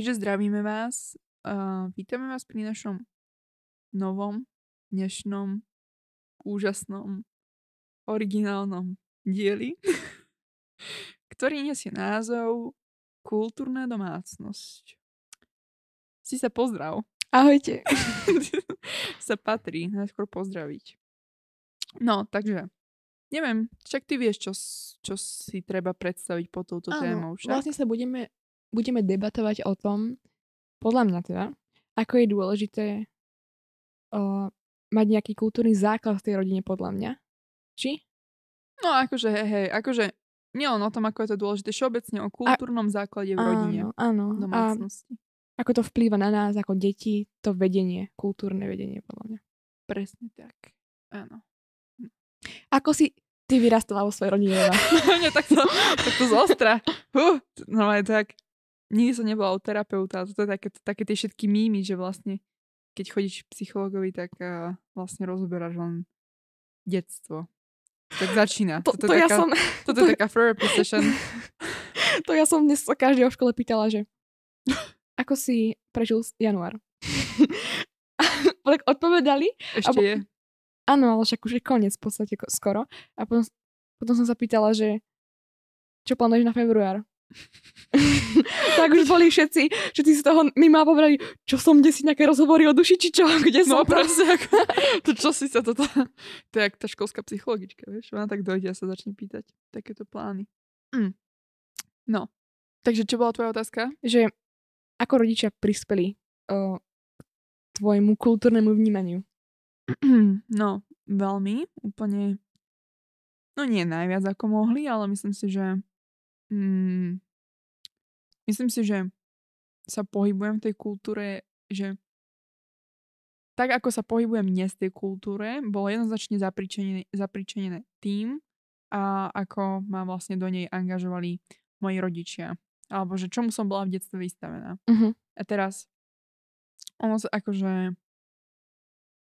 Takže zdravíme vás. Uh, vítame vás pri našom novom, dnešnom, úžasnom, originálnom dieli, ktorý nesie názov Kultúrna domácnosť. Si sa pozdrav. Ahojte. sa patrí najskôr pozdraviť. No, takže, neviem, však ty vieš, čo, čo si treba predstaviť po touto Áno, témou. Však? vlastne sa budeme, budeme debatovať o tom, podľa mňa teda, ako je dôležité o, mať nejaký kultúrny základ v tej rodine, podľa mňa. Či? No akože, hej, hej, akože nie len o tom, ako je to dôležité, všeobecne o kultúrnom základe v rodine. Áno, áno. A ako to vplýva na nás ako deti, to vedenie, kultúrne vedenie, podľa mňa. Presne tak. Áno. Ako si ty vyrastala vo svojej rodine? Nie, tak to, tak to zostra. Huh, no aj tak. Nikdy som nebola u terapeuta. To je také, také tie všetky mýmy, že vlastne keď chodíš k psychologovi, tak uh, vlastne rozoberáš len detstvo. Tak začína. To, toto, to, je ja taká, som, toto je taká therapy session. to ja som dnes sa každého v škole pýtala, že ako si prežil január? tak odpovedali, Ešte Abo- je. áno, ale však už je koniec v podstate ko- skoro. A potom, potom som sa pýtala, že čo plánuješ na február? tak už boli všetci, všetci z toho mi ma povedali, čo som kde si nejaké rozhovory o duši, či čo, kde No som to? presne, ako, to čo si sa toto... To je jak tá školská psychologička, vieš? Ona tak dojde a sa začne pýtať takéto plány. Mm. No. Takže čo bola tvoja otázka? Že ako rodičia prispeli k tvojmu kultúrnemu vnímaniu. No, veľmi, úplne, no nie najviac ako mohli, ale myslím si, že mm, myslím si, že sa pohybujem v tej kultúre, že tak ako sa pohybujem dnes v tej kultúre, bolo jednoznačne zapričenené, zapričenené tým, a ako ma vlastne do nej angažovali moji rodičia. Alebo že čomu som bola v detstve vystavená. Uh-huh. A teraz, ono sa akože,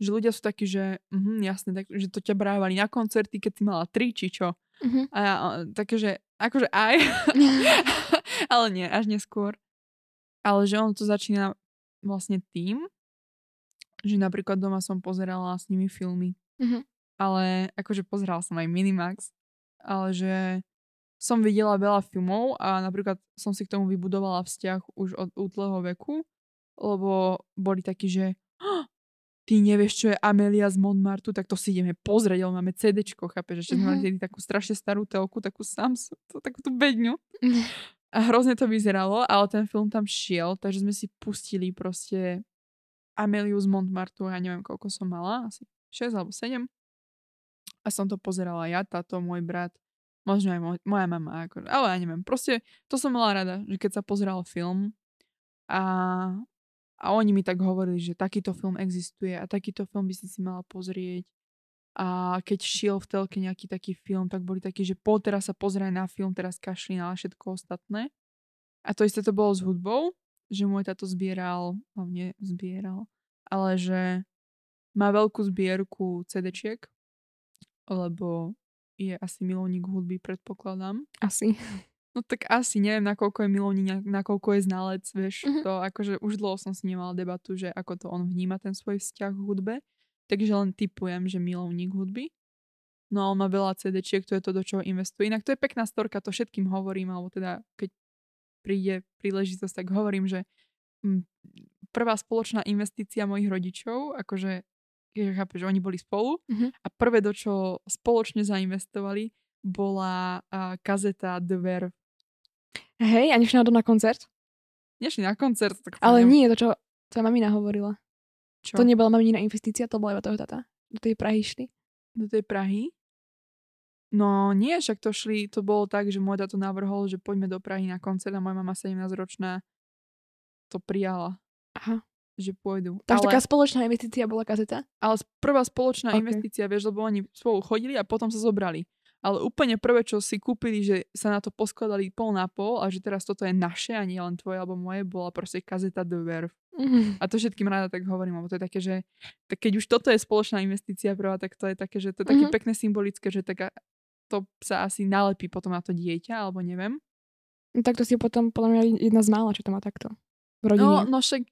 že ľudia sú takí, že mhm, jasne, tak, že to ťa brávali na koncerty, keď si mala tri, či čo. Uh-huh. A a, také, že akože aj, ale nie, až neskôr. Ale že ono to začína vlastne tým, že napríklad doma som pozerala s nimi filmy. Mhm. Ale akože pozerala som aj Minimax. Ale že som videla veľa filmov a napríklad som si k tomu vybudovala vzťah už od útleho veku, lebo boli takí, že "Ah, ty nevieš, čo je Amelia z Montmartu, tak to si ideme pozrieť, lebo máme CDčko, chápeš, že sme mali Mhm. tedy takú strašne starú telku, takú Samsung, takú tú bedňu. A hrozne to vyzeralo, ale ten film tam šiel, takže sme si pustili proste Ameliu z Montmartu, ja neviem, koľko som mala, asi 6 alebo 7. A som to pozerala ja, táto, môj brat, možno aj moj, moja mama, ako, ale ja neviem. Proste to som mala rada, že keď sa pozeral film a, a oni mi tak hovorili, že takýto film existuje a takýto film by si si mala pozrieť. A keď šiel v telke nejaký taký film, tak boli takí, že po teraz sa pozeraj na film, teraz kašli na všetko ostatné. A to isté to bolo s hudbou, že môj tato zbieral, hlavne zbieral, ale že má veľkú zbierku CD-čiek, lebo je asi milovník hudby, predpokladám. Asi. No tak asi, neviem, nakoľko je milovník, na- nakoľko je znalec, vieš, Mhm. to akože už dlho som s ním debatu, že ako to on vníma ten svoj vzťah k hudbe, takže len typujem, že milovník hudby. No a on má veľa CD-čiek, to je to, do čoho investuje. Inak to je pekná storka, to všetkým hovorím, alebo teda keď príde príležitosť, tak hovorím, že mm, prvá spoločná investícia mojich rodičov, akože že chápeš, že oni boli spolu Mhm. a prvé, do čo spoločne zainvestovali, bola a, kazeta Verve. Hej, a nešli na to na koncert? Nešli na koncert, tak Ale neviem, nie, to čo tvoja mamina hovorila. čo, To nebola mamina investícia, to bola iba toho tata. Do tej Prahy išli. do tej Prahy. No nie, však to šli, to bolo tak, že môj tato navrhol, že poďme do Prahy na koncert a moja mama 17-ročná to prijala, Aha. že pôjdu. Takže ale, taká spoločná investícia bola kazeta? ale prvá spoločná Ok. investícia, vieš, lebo oni spolu chodili a potom sa zobrali. Ale úplne prvé, čo si kúpili, že sa na to poskladali pol na pol a že teraz toto je naše a nie len tvoje alebo moje, bola proste kazeta The Verve. Mhm. A to všetkým rada tak hovorím, lebo to je také, že tak keď už toto je spoločná investícia prvá, tak to je také, že to je také Mhm. pekné symbolické, že taká, to sa asi nalepí potom na to dieťa, alebo neviem. No tak to si potom podľa mňa jedna z mála, čo to má takto. v rodine. No, no však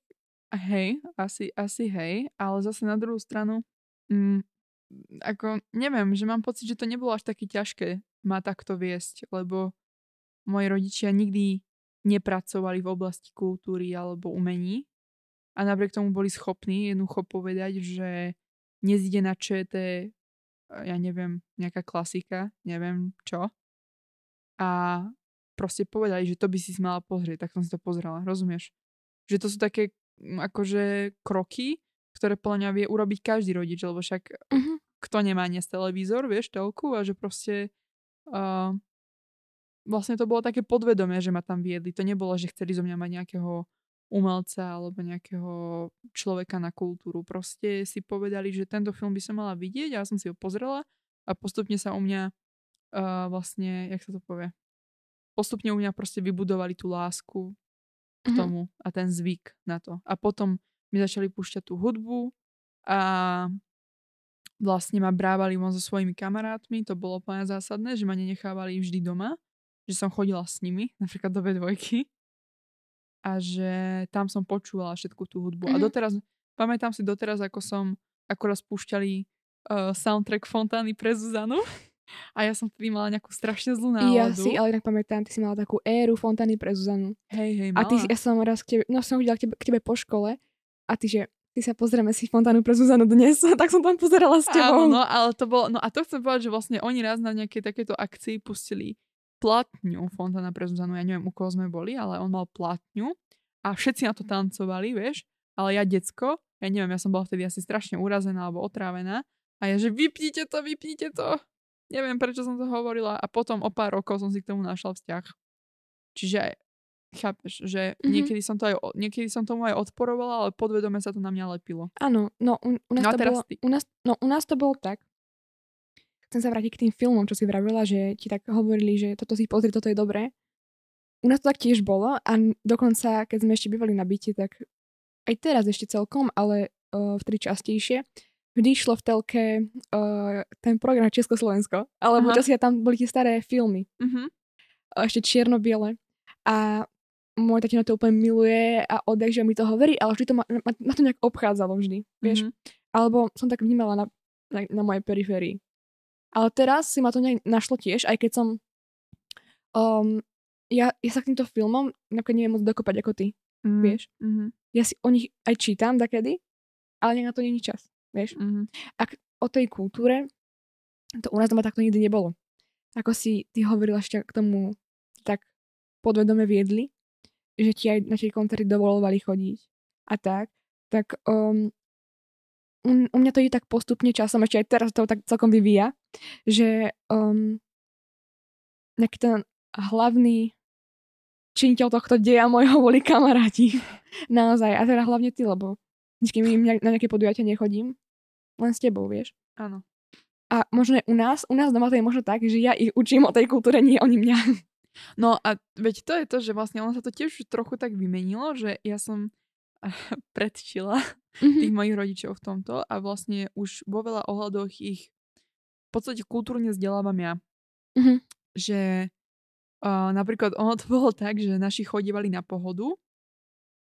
hej, asi, asi hej, ale zase na druhú stranu, mm, ako neviem, že mám pocit, že to nebolo až také ťažké ma takto viesť, lebo moji rodičia nikdy nepracovali v oblasti kultúry alebo umení a napriek tomu boli schopní jednoducho povedať, že nezíde na ČT, ja neviem, nejaká klasika, neviem čo. A proste povedali, že to by si mala pozrieť, tak som si to pozrela, rozumieš? Že to sú také akože kroky, ktoré podľa mňa vie urobiť každý rodič, lebo však uh-huh. kto nemá dnes televízor, vieš, telku a že proste uh, vlastne to bolo také podvedomé, že ma tam viedli. To nebolo, že chceli zo mňa mať nejakého umelca alebo nejakého človeka na kultúru. Proste si povedali, že tento film by som mala vidieť a ja som si ho pozrela a postupne sa u mňa uh, vlastne, jak sa to povie, postupne u mňa proste vybudovali tú lásku k mm-hmm. tomu a ten zvyk na to. A potom mi začali púšťať tú hudbu a vlastne ma brávali von so svojimi kamarátmi, to bolo úplne zásadné, že ma nenechávali vždy doma, že som chodila s nimi, napríklad do B2 a že tam som počúvala všetku tú hudbu. Mm-hmm. A doteraz, pamätám si doteraz, ako som, ako raz púšťali uh, soundtrack Fontány pre Zuzanu. A ja som vtedy mala nejakú strašne zlú náladu. Ja si ale tak pamätám, ty si mala takú éru Fontány pre Zuzanu. Hej, hej, mala. A ty, ja som raz k tebe, no som chodila k tebe, k tebe po škole a ty, že ty sa pozrieme si Fontánu pre Zuzanu dnes, tak som tam pozerala s tebou. Áno, no, ale to bolo, no a to chcem povedať, že vlastne oni raz na nejakej takéto akcii pustili platňu Fontana pre Zuzanu, ja neviem, u koho sme boli, ale on mal platňu a všetci na to tancovali, vieš, ale ja decko, ja neviem, ja som bola vtedy asi strašne urazená alebo otrávená a ja, že vypnite to, vypnite to. Neviem, prečo som to hovorila a potom o pár rokov som si k tomu našla vzťah. Čiže chápeš, že mm-hmm. niekedy, som to aj, niekedy som tomu aj odporovala, ale podvedome sa to na mňa lepilo. Áno, no u, u, nás no, to bolo, u, nás, no, u nás to bolo tak, chcem sa vrátiť k tým filmom, čo si vravila, že ti tak hovorili, že toto si pozri, toto je dobré. U nás to tak tiež bolo a dokonca, keď sme ešte bývali na byte, tak aj teraz ešte celkom, ale uh, vtedy častejšie, vždy šlo v telke uh, ten program Československo, alebo časi tam boli tie staré filmy. Uh-huh. Ešte čierno-biele. A môj tatino to úplne miluje a odjak, že mi to hovorí, ale vždy to ma, ma, ma to nejak obchádzalo vždy, vieš. Uh-huh. Alebo som tak vnímala na, na, na mojej periférii. Ale teraz si ma to nejak našlo tiež, aj keď som... Um, ja, ja sa k týmto filmom napríklad neviem moc dokopať ako ty, mm. vieš. Mm-hmm. Ja si o nich aj čítam takedy, ale na to není čas, vieš. Mm-hmm. A o tej kultúre, to u nás doma takto nikdy nebolo. Ako si ty hovorila ešte k tomu tak podvedome viedli, že ti aj na tie koncerty dovolovali chodiť a tak, tak um, u, mňa to ide tak postupne časom, ešte aj teraz to tak celkom vyvíja, že um, nejaký ten hlavný činiteľ tohto deja mojho boli kamaráti. Naozaj. A teda hlavne ty, lebo vždy na nejaké podujatia nechodím. Len s tebou, vieš. Áno. A možno u nás, u nás doma to je možno tak, že ja ich učím o tej kultúre, nie oni mňa. No a veď to je to, že vlastne ono sa to tiež trochu tak vymenilo, že ja som predčila mm-hmm. tých mojich rodičov v tomto a vlastne už vo veľa ohľadoch ich v podstate kultúrne vzdelávam ja. Mm-hmm. Že uh, napríklad ono to bolo tak, že naši chodívali na pohodu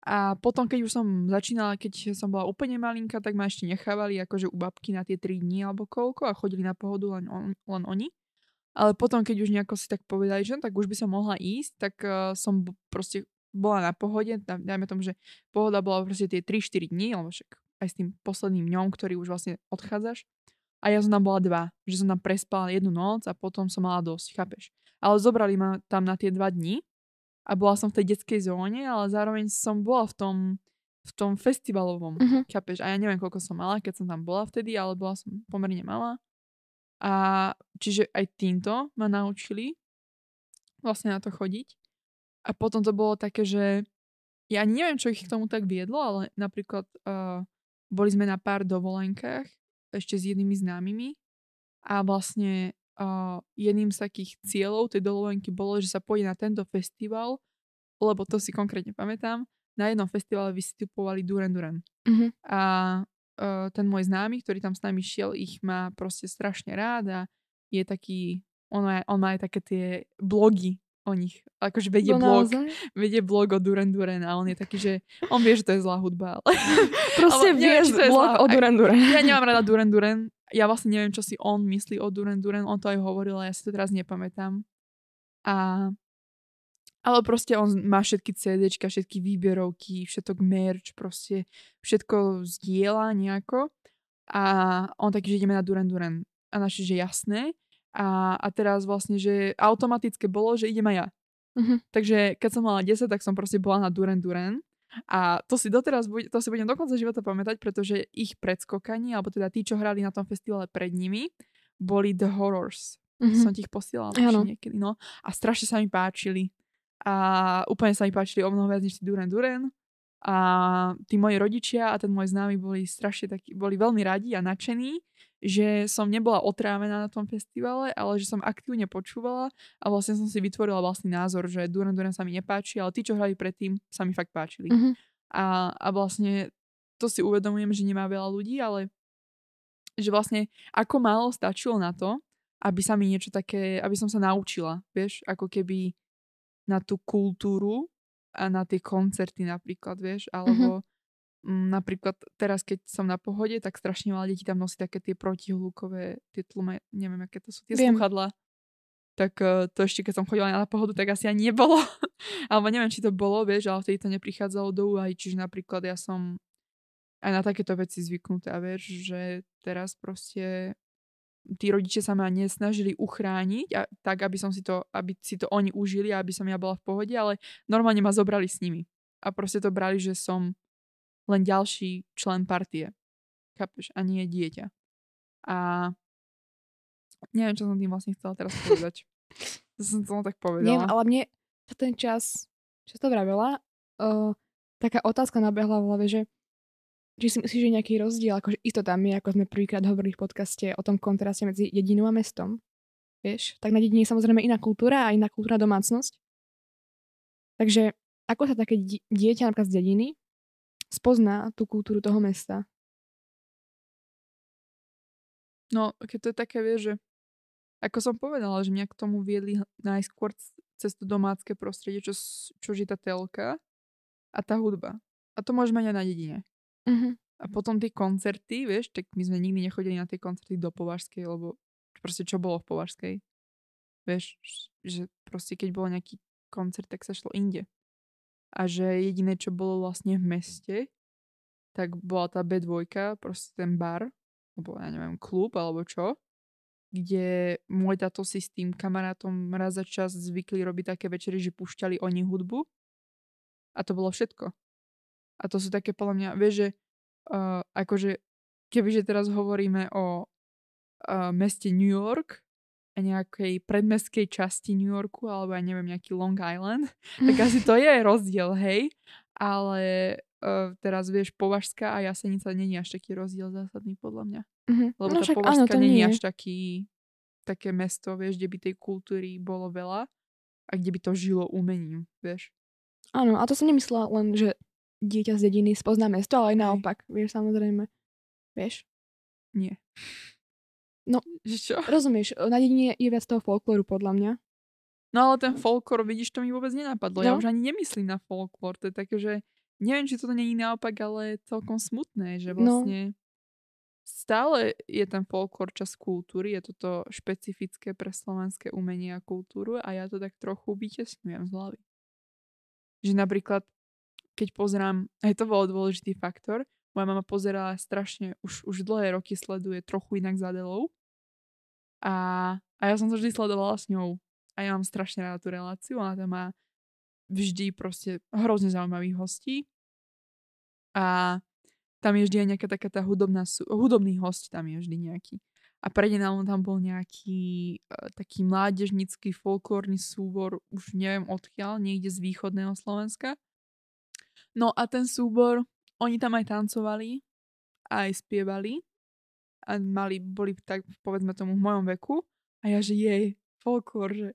a potom, keď už som začínala, keď som bola úplne malinka, tak ma ešte nechávali akože u babky na tie 3 dní alebo koľko a chodili na pohodu len, on, len oni. Ale potom, keď už nejako si tak povedali, že no, tak už by som mohla ísť, tak uh, som proste bola na pohode, dajme tomu, že pohoda bola proste tie 3-4 dní, alebo však aj s tým posledným dňom, ktorý už vlastne odchádzaš. A ja som tam bola dva, že som tam prespala jednu noc a potom som mala dosť, chápeš. Ale zobrali ma tam na tie dva dní a bola som v tej detskej zóne, ale zároveň som bola v tom, v tom festivalovom, uh-huh. chápeš. A ja neviem, koľko som mala, keď som tam bola vtedy, ale bola som pomerne malá. A čiže aj týmto ma naučili vlastne na to chodiť. A potom to bolo také, že ja ani neviem, čo ich k tomu tak viedlo, ale napríklad uh, boli sme na pár dovolenkách ešte s jednými známymi a vlastne uh, jedným z takých cieľov tej dovolenky bolo, že sa pôjde na tento festival, lebo to si konkrétne pamätám, na jednom festivale vystupovali Duran Duran. Uh-huh. A uh, ten môj známy, ktorý tam s nami šiel, ich má proste strašne rád a je taký, on má, on má aj také tie blogy o nich. Akože vedie No blog, naozaj? vedie blog o Duran Duran a on je taký, že on vie, že to je zlá hudba. Ale Proste Ale vie či to je blog zlá- o Duran Duran. ja nemám rada Duran Duran. Ja vlastne neviem, čo si on myslí o Duran Duran. On to aj hovoril, ale ja si to teraz nepamätám. A ale proste on má všetky CDčka, všetky výberovky, všetok merch, proste všetko zdieľa nejako. A on taký, že ideme na Duran Duran. A naši, že jasné. A, a teraz vlastne, že automatické bolo, že idem aj ja. Mhm. Takže keď som mala 10, tak som proste bola na Duran Duran. A to si doteraz, to si budem do konca života pamätať, pretože ich predskokani, alebo teda tí, čo hrali na tom festivale pred nimi, boli The Horrors. Mhm. Som ti ich posielala niekedy, no. A strašne sa mi páčili. A úplne sa mi páčili o mnoho viac než tí Duran Duran. A tí moji rodičia a ten môj známy boli strašne takí, boli veľmi radi a nadšení, že som nebola otrávená na tom festivale, ale že som aktívne počúvala a vlastne som si vytvorila vlastný názor, že Duran Duran sa mi nepáči, ale tí, čo hrali predtým, sa mi fakt páčili. Mhm. A, a vlastne to si uvedomujem, že nemá veľa ľudí, ale že vlastne ako málo stačilo na to, aby sa mi niečo také, aby som sa naučila, vieš, ako keby na tú kultúru a na tie koncerty napríklad, vieš, alebo mm, napríklad teraz, keď som na pohode, tak strašne veľa detí tam nosí také tie protihlukové, tie tlume, neviem, aké to sú, tie Viem. sluchadla. Tak eh, to ešte, keď som chodila na pohodu, tak asi ani nebolo. Alebo neviem, či to bolo, vieš, ale vtedy to neprichádzalo do úvahy. Čiže napríklad ja som aj na takéto veci zvyknutá, vieš, že teraz proste tí rodičia sa ma nesnažili uchrániť a, tak, aby som si to, aby si to oni užili a aby som ja bola v pohode, ale normálne ma zobrali s nimi. A proste to brali, že som len ďalší člen partie. Chápeš? A nie dieťa. A neviem, čo som tým vlastne chcela teraz povedať. to som to tak povedala. Neviem, ale mne ten čas, čo to vravela, uh, taká otázka nabehla v hlave, že či si myslíš, že nejaký rozdiel, akože isto tam ako sme prvýkrát hovorili v podcaste o tom kontraste medzi dedinou a mestom. Vieš, tak na dedine je samozrejme iná kultúra a iná kultúra domácnosť. Takže ako sa také di- dieťa napríklad z dediny spozná tú kultúru toho mesta? No, keď to je také, vieš, že ako som povedala, že mňa k tomu viedli najskôr cez to domácké prostredie, čo, čo je tá telka a tá hudba. A to môžeme aj na dedine. Mhm. A potom tie koncerty, vieš, tak my sme nikdy nechodili na tie koncerty do Považskej, lebo proste čo bolo v Považskej. Vieš, že proste keď bol nejaký koncert, tak sa šlo inde. A že jediné, čo bolo vlastne v meste, tak bola tá B2, proste ten bar, alebo ja neviem, klub, alebo čo, kde môj tato si s tým kamarátom raz za čas zvykli robiť také večery, že púšťali oni hudbu. A to bolo všetko. A to sú také podľa mňa, vieš, že uh, akože kebyže teraz hovoríme o uh, meste New York a nejakej predmestskej časti New Yorku, alebo ja neviem, nejaký Long Island, tak asi to je rozdiel, hej. Ale uh, teraz vieš, Považská a Jasenica není až taký rozdiel zásadný podľa mňa. Mhm. Lebo no tá však Považská není nie až taký, také mesto, vieš, kde by tej kultúry bolo veľa a kde by to žilo umením, vieš. Áno, a to som nemyslela len, že dieťa z dediny spozná mesto, ale aj naopak, vieš, samozrejme. Vieš? Nie. No. Že čo? Rozumieš, na dedine je viac toho folklóru podľa mňa. No ale ten folklór, vidíš, to mi vôbec nenapadlo. Ja No. už ani nemyslím na folklór. To je také, že neviem, či to není naopak, ale je celkom smutné, že No. vlastne stále je ten folklór čas kultúry, je toto špecifické pre slovenské umenie a kultúru a ja to tak trochu vytesňujem z hlavy. Že napríklad, keď pozerám, aj to bol dôležitý faktor, moja mama pozerala strašne, už, už dlhé roky sleduje trochu inak za Adelou a, a ja som to vždy sledovala s ňou a ja mám strašne ráda tú reláciu, ona tam má vždy proste hrozne zaujímavých hostí a tam je vždy aj nejaká taká tá hudobná, hudobný host tam je vždy nejaký. A prednedávno tam bol nejaký uh, taký mládežnický folklórny súbor, už neviem odkiaľ, niekde z východného Slovenska. No a ten súbor, oni tam aj tancovali, aj spievali a mali, boli tak povedzme tomu v mojom veku a ja, že jej, folklór, že,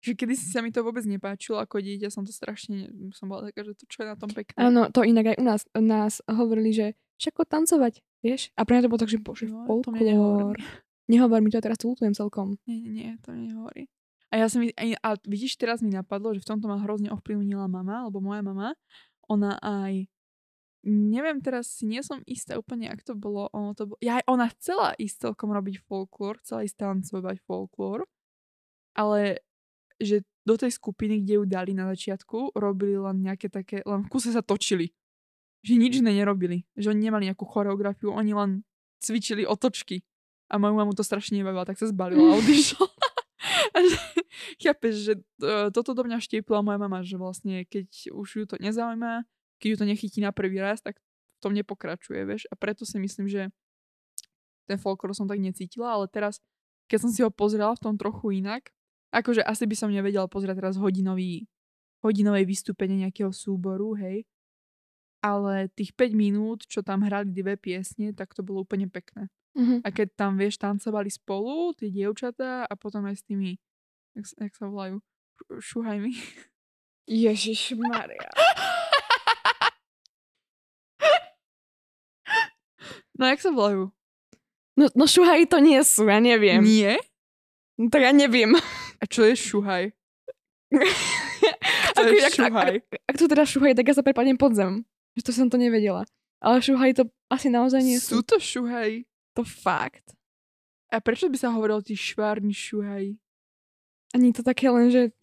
že kedy si sa mi to vôbec nepáčilo ako dieťa, som to strašne, som bola taká, že to čo je na tom pekné. Áno, to inak aj u nás, nás hovorili, že všako tancovať, vieš? A pre mňa to bolo tak, že bože, No, folklór. Nehovor mi to, teraz to lutujem celkom. Nie, nie, to mi nehovorí. A ja som, a vidíš, teraz mi napadlo, že v tomto ma hrozne ovplyvnila mama, alebo moja mama. Ona aj, neviem teraz, nie som istá úplne, ak to bolo. Ono to bolo ja, ona chcela ísť celkom robiť folklór, chcela ísť tancovať folklór, ale že do tej skupiny, kde ju dali na začiatku, robili len nejaké také, len v kuse sa točili. Že nič iné nerobili. Že oni nemali nejakú choreografiu, oni len cvičili otočky. A moju mamu to strašne nebavila, tak sa zbalila a odišla. A že, chápeš, že uh, toto do mňa štiepila moja mama, že vlastne keď už ju to nezaujíma, keď ju to nechytí na prvý raz, tak v tom nepokračuje, vieš. A preto si myslím, že ten folklor som tak necítila, ale teraz, keď som si ho pozrela v tom trochu inak, akože asi by som nevedela pozrieť teraz hodinový, hodinové vystúpenie nejakého súboru, hej. Ale tých 5 minút, čo tam hrali dve piesne, tak to bolo úplne pekné. Mhm. A keď tam, vieš, tancovali spolu, tie dievčatá a potom aj s tými, jak, jak sa volajú, Šu- šuhajmi. Ježiš Maria. No jak sa volajú? No, no šuhaji to nie sú, ja neviem. Nie? No, tak ja neviem. A čo je šuhaj? To Ako- je ak, ak, šuhaj. ak, ak to teda šuhaj, tak ja sa prepadnem pod zem. Že to som to nevedela. Ale šuhaj to asi naozaj nie sú. Sú to šuhaj. To fakt. A prečo by sa hovorilo tí švárni šuhaj? Ani to také len, že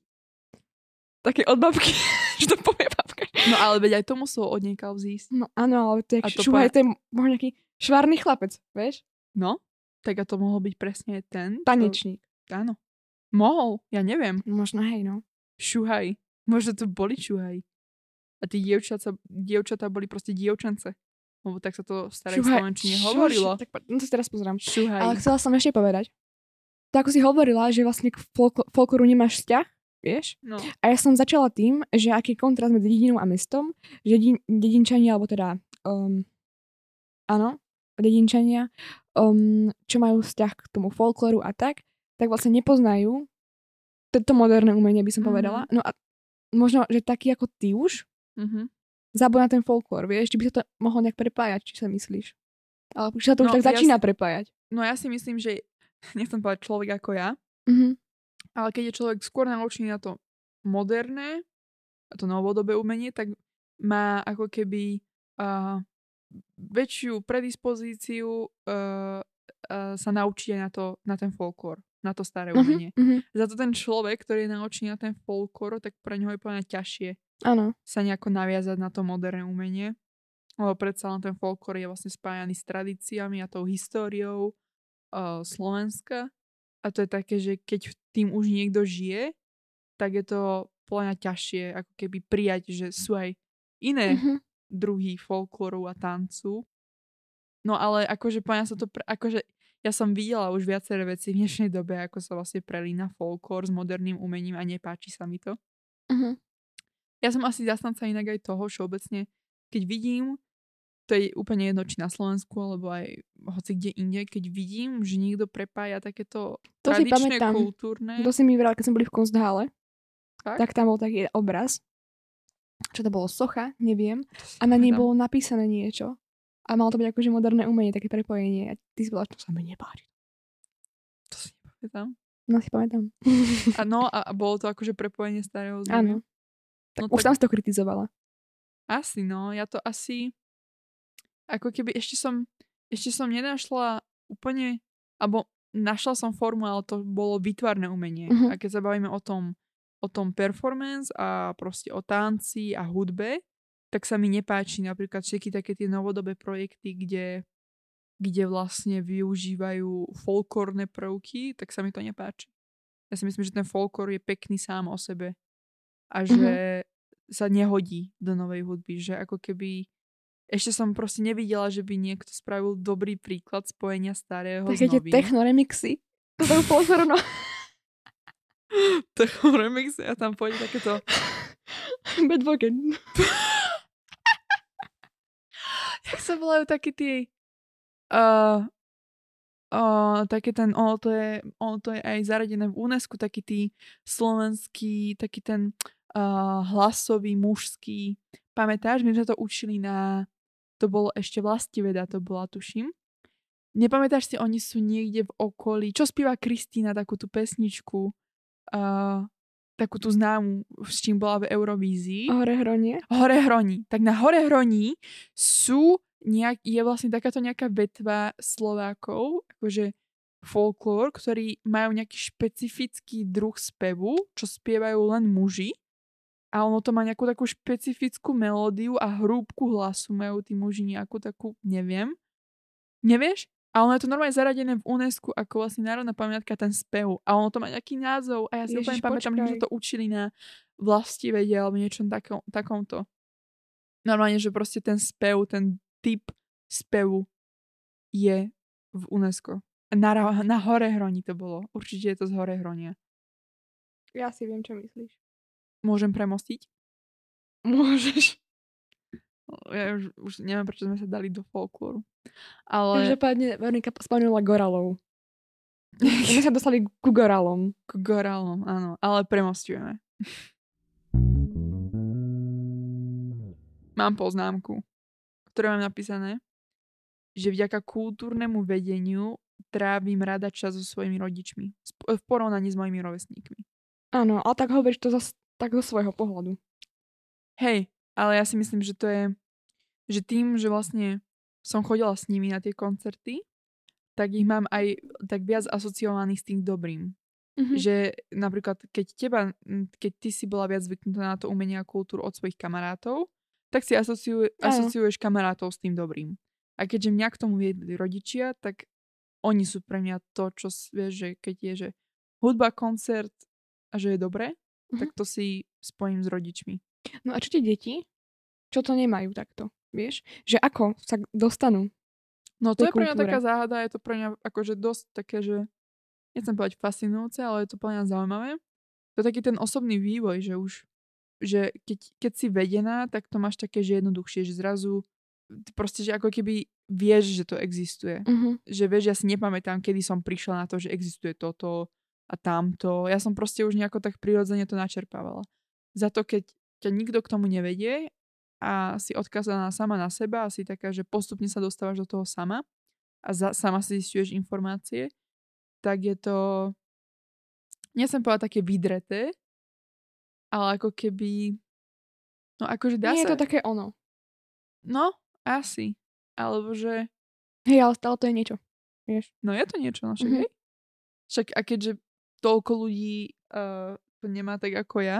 také od babky, že to povie babka. No ale veď aj to muselo od niekaľ vzísť. No áno, ale to je, to šuhaj, povie- to je možno nejaký švárny chlapec, vieš? No, tak a to mohol byť presne ten. Tanečník. Áno. Mohol, ja neviem. Možno hej, no. Šuhaj. Možno to boli šuhaj. A tí dievčatá, dievčatá boli proste dievčance. Lebo tak sa to v starej Slovenčine hovorilo. Tak, no to teraz pozrám. Šuhaj. Ale chcela som ešte povedať. To ako si hovorila, že vlastne k folkl- folkloru nemáš vzťah, vieš? No. A ja som začala tým, že aký je kontrast medzi dedinou a mestom, že dedin, dedinčania, alebo teda, um, áno, dedinčania, um, čo majú vzťah k tomu folkloru a tak, tak vlastne nepoznajú toto moderné umenie, by som Mhm. povedala. No a možno, že taký ako ty už, Mhm. zaboj na ten folklór, vieš, či by sa to mohlo nejak prepájať, či sa myslíš? Ale už sa to už No, tak ja začína si- prepájať. no ja si myslím, že nechcem povedať človek ako ja, Mhm. ale keď je človek skôr naučený na to moderné, a to novodobé umenie, tak má ako keby uh, väčšiu predispozíciu uh, uh, sa naučiť na, to, na ten folklór, na to staré umenie. Mhm. mhm. Za to ten človek, ktorý je naučený na ten folklór, tak pre neho je plne ťažšie Áno. sa nejako naviazať na to moderné umenie. Lebo predsa len ten folklór je vlastne spájaný s tradíciami a tou históriou uh, Slovenska. A to je také, že keď tým už niekto žije, tak je to podľa mňa ťažšie ako keby prijať, že sú aj iné Mhm. druhy folklóru a tancu. No ale akože podľa mňa sa to, pre, akože ja som videla už viaceré veci v dnešnej dobe, ako sa vlastne prelína folklór s moderným umením a nepáči sa mi to. Mhm. Ja som asi zastanca inak aj toho všeobecne, keď vidím, to je úplne jedno, či na Slovensku, alebo aj hoci kde inde, keď vidím, že niekto prepája takéto To si tradičné, pamätám. kultúrne. To si mi vral, keď sme boli v Kunsthále, Tak? tak tam bol taký obraz, čo to bolo socha, neviem, si a na nej bolo napísané niečo. A malo to byť akože moderné umenie, také prepojenie. A ty si bola, to sa mi nepáči. To si nepamätám. No si pamätám. A no, a, bolo to akože prepojenie starého s Áno. Tak No už tak- tam si to kritizovala. Asi, no. Ja to asi... Ako keby ešte som... Ešte som nenašla úplne... Alebo našla som formu, ale to bolo výtvarné umenie. Mhm. A keď sa bavíme o tom, o tom performance a proste o tanci a hudbe, tak sa mi nepáči napríklad všetky také tie novodobé projekty, kde, kde vlastne využívajú folklórne prvky, tak sa mi to nepáči. Ja si myslím, že ten folklór je pekný sám o sebe a že sa nehodí do novej hudby, že ako keby ešte som proste nevidela, že by niekto spravil dobrý príklad spojenia starého Také s novým. techno remixy. To tam pozorno. Techno remix a tam pôjde takéto Bedvogen. jak sa volajú také tie uh, uh, také ten, ono to, je, ono to je aj zaradené v UNESCO, taký tý slovenský, taký ten uh, hlasový, mužský. Pamätáš, my sme to učili na, to bolo ešte vlastiveda, to bola, tuším. Nepamätáš si, oni sú niekde v okolí. Čo spieva Kristína, takú tú pesničku? uh, takú tú známu, s čím bola v Eurovízii. Hore hronie. Hore hroní. Tak na Hore hroní sú nejak, je vlastne takáto nejaká vetva Slovákov, akože folklór, ktorí majú nejaký špecifický druh spevu, čo spievajú len muži. A ono to má nejakú takú špecifickú melódiu a hrúbku hlasu majú tí muži nejakú takú, neviem. Nevieš? A ono je to normálne zaradené v UNESCO ako vlastne národná pamiatka ten spev. A ono to má nejaký názov a ja si úplne pamätám, že sme to učili na vlasti vedie alebo niečom takom, takomto. Normálne, že proste ten spev, ten typ spevu je v UNESCO. Na, na Hore Hroni to bolo. Určite je to z Hore Hronia. Ja si viem, čo myslíš. Môžem premostiť? Môžeš. Ja už, už neviem, prečo sme sa dali do folklóru. Ale... Každopádne Veronika spomenula goralov. My sa dostali ku goralom. Ku goralom, áno. Ale premostujeme. Mám poznámku, ktoré mám napísané, že vďaka kultúrnemu vedeniu trávim rada čas so svojimi rodičmi. V porovnaní s mojimi rovesníkmi. Áno, ale tak hovoríš to zas, tak zo svojho pohľadu. Hej, ale ja si myslím, že to je, že tým, že vlastne som chodila s nimi na tie koncerty, tak ich mám aj tak viac asociovaných s tým dobrým. Mm-hmm. Že napríklad, keď teba, keď ty si bola viac zvyknutá na to umenie a kultúru od svojich kamarátov, tak si asociuje, asociuješ kamarátov s tým dobrým. A keďže mňa k tomu viedli rodičia, tak oni sú pre mňa to, čo vieš, že keď je, že hudba, koncert a že je dobré, uh-huh. tak to si spojím s rodičmi. No a čo tie deti, čo to nemajú takto, vieš? Že ako sa dostanú? No to je pre mňa kultúre. taká záhada, je to pre mňa akože dosť také, že nechcem povedať fascinujúce, ale je to pre mňa zaujímavé. To je taký ten osobný vývoj, že už že keď, keď si vedená, tak to máš také, že jednoduchšie, že zrazu proste, že ako keby vieš, že to existuje. Uh-huh. Že vieš, ja si nepamätám, kedy som prišla na to, že existuje toto a tamto. Ja som proste už nejako tak prirodzene to načerpávala. Za to, keď ťa nikto k tomu nevedie a si odkazaná sama na seba a si taká, že postupne sa dostávaš do toho sama a za, sama si zistuješ informácie, tak je to, nechcem povedať také vydreté, ale ako keby, no akože dá Nie sa... je to také ono. No, asi. Alebo že... Hej, ale stále to je niečo. Vieš? No je to niečo, no však, mm-hmm. hej. Však a keďže toľko ľudí uh, to nemá tak ako ja,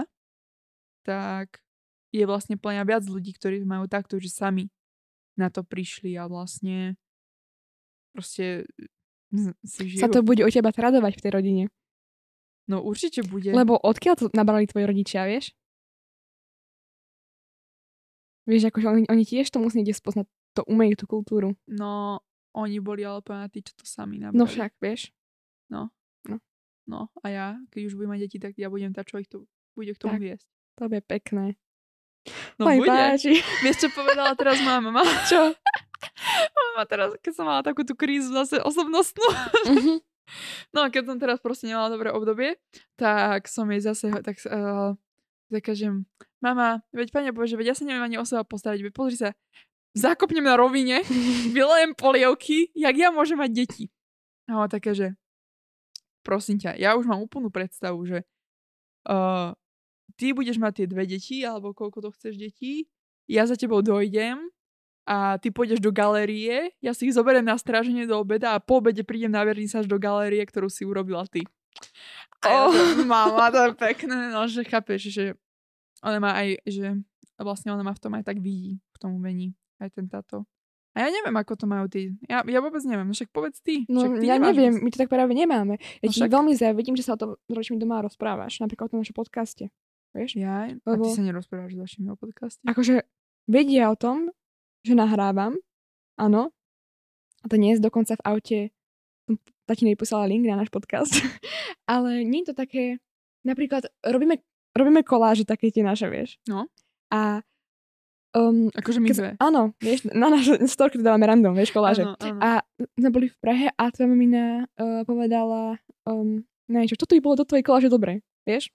tak je vlastne plňa viac ľudí, ktorí majú takto, že sami na to prišli a vlastne proste si žijú. Sa to bude o teba tradovať v tej rodine. No určite bude. Lebo odkiaľ to nabrali tvoji rodičia, vieš? Vieš, akože oni, oni tiež to musí niekde spoznať, to umejú tú kultúru. No, oni boli ale plná tí, čo to sami nabrali. No však, vieš. No. No. A ja, keď už budem mať deti, tak ja budem tá, čo ich to bude k tomu tak, viesť. To bude pekné. No Maj bude. Páči. Vieš, čo povedala teraz moja mama? Čo? mama teraz, keď som mala takú tú krízu zase osobnostnú. Uh-huh. no, keď som teraz proste nemala dobré obdobie, tak som jej zase tak uh, zakažem, mama, veď pane Bože, veď ja sa neviem ani o seba postarať, veď pozri sa, zakopnem na rovine, vylejem polievky, jak ja môžem mať deti. A ona také, že prosím ťa, ja už mám úplnú predstavu, že uh, ty budeš mať tie dve deti, alebo koľko to chceš detí, ja za tebou dojdem a ty pôjdeš do galérie, ja si ich zoberiem na stráženie do obeda a po obede prídem na vernisáž do galérie, ktorú si urobila ty. Oh. Mama, to je pekné, no, že chápeš, že ona má aj, že vlastne ona má v tom aj tak vidí, v tom umení, aj ten táto. A ja neviem, ako to majú tí. Ja, ja vôbec neviem, však povedz ty. No však ty ja neviem, my to tak práve nemáme. Ja no ti však... veľmi vidím, že sa o tom s rodičmi doma rozprávaš, napríklad o našom podcaste. Vieš? Ja? Lebo... A ty sa nerozprávaš s vašimi o podcaste? Akože vedia o tom, že nahrávam, áno. A to nie je dokonca v aute tatinej poslala link na náš podcast. Ale nie je to také, napríklad robíme, robíme koláže také tie naše, vieš. No. A Um, akože my dve. Áno, vieš, na náš storky to dávame random, vieš, koláže. Áno, áno. A sme boli v Prahe a tvoja mamina uh, povedala, um, neviem čo, toto by bolo do tvojej koláže dobre, vieš.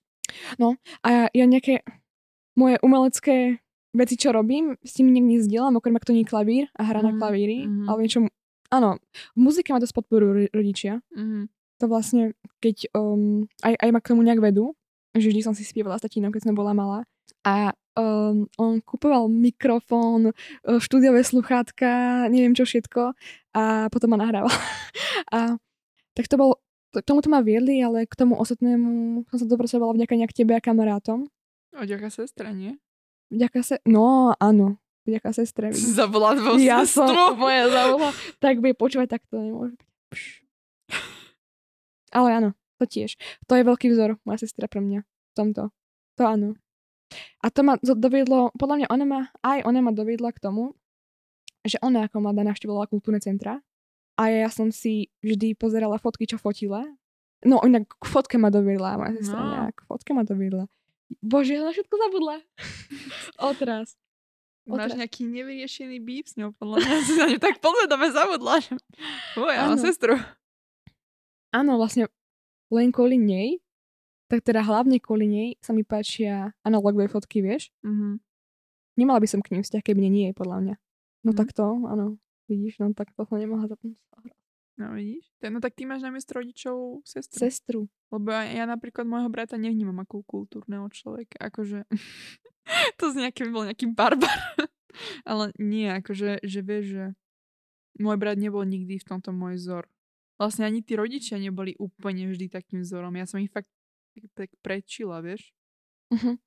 No a ja, ja nejaké moje umelecké veci, čo robím, s tým niekde nezdielam, okrem ak to nie je klavír a hra mm, na mhm, klavíri, mm. alebo niečo, áno, v muzike ma dosť podporujú rodičia. Mm. to vlastne, keď um, aj, aj ma k tomu nejak vedú, že vždy som si spievala s tatínom, keď som bola malá. A um, on kupoval mikrofón, uh, štúdiové sluchátka, neviem čo všetko a potom ma nahrával. a tak to bol, k tomuto ma viedli, ale k tomu ostatnému som sa dopracovala vďaka nejak tebe a kamarátom. Vďaka sestra, nie? Vďaka se... No, áno. Vďaka sestre. Si zavolala tvoju Ja sestru? som moja zavolala. Tak bude počúvať, tak to nemôže byť. Ale áno, to tiež. To je veľký vzor, moja sestra pre mňa. V tomto. To áno. A to ma doviedlo, podľa mňa ona ma, aj ona ma doviedla k tomu, že ona ako mladá navštevovala kultúrne centra a ja som si vždy pozerala fotky, čo fotila. No inak k fotke ma doviedla moja sestra, No. no. k fotke ma doviedla. Bože, ja na všetko zabudla. Odraz. Máš Odraz. nejaký nevyriešený býv s ňou, podľa mňa si na ňu tak podvedome zabudla. Že... Uj, ja sestru. Áno, vlastne len kvôli nej, tak teda hlavne kvôli nej sa mi páčia analogové fotky, vieš? Mhm. Nemala by som k ním vzťah, keby nie je, podľa mňa. No Mhm. tak to, áno. Vidíš, no tak to som nemohla zapnúť. No vidíš? No tak ty máš namiesto rodičov sestru. Sestru. Lebo ja, ja napríklad môjho brata nevnímam ako kultúrneho človeka. Akože to z nejaký bol nejaký barbar. Ale nie, akože, že vieš, že môj brat nebol nikdy v tomto môj vzor. Vlastne ani tí rodičia neboli úplne vždy takým vzorom. Ja som ich fakt tak- prečila, vieš? Uh-huh.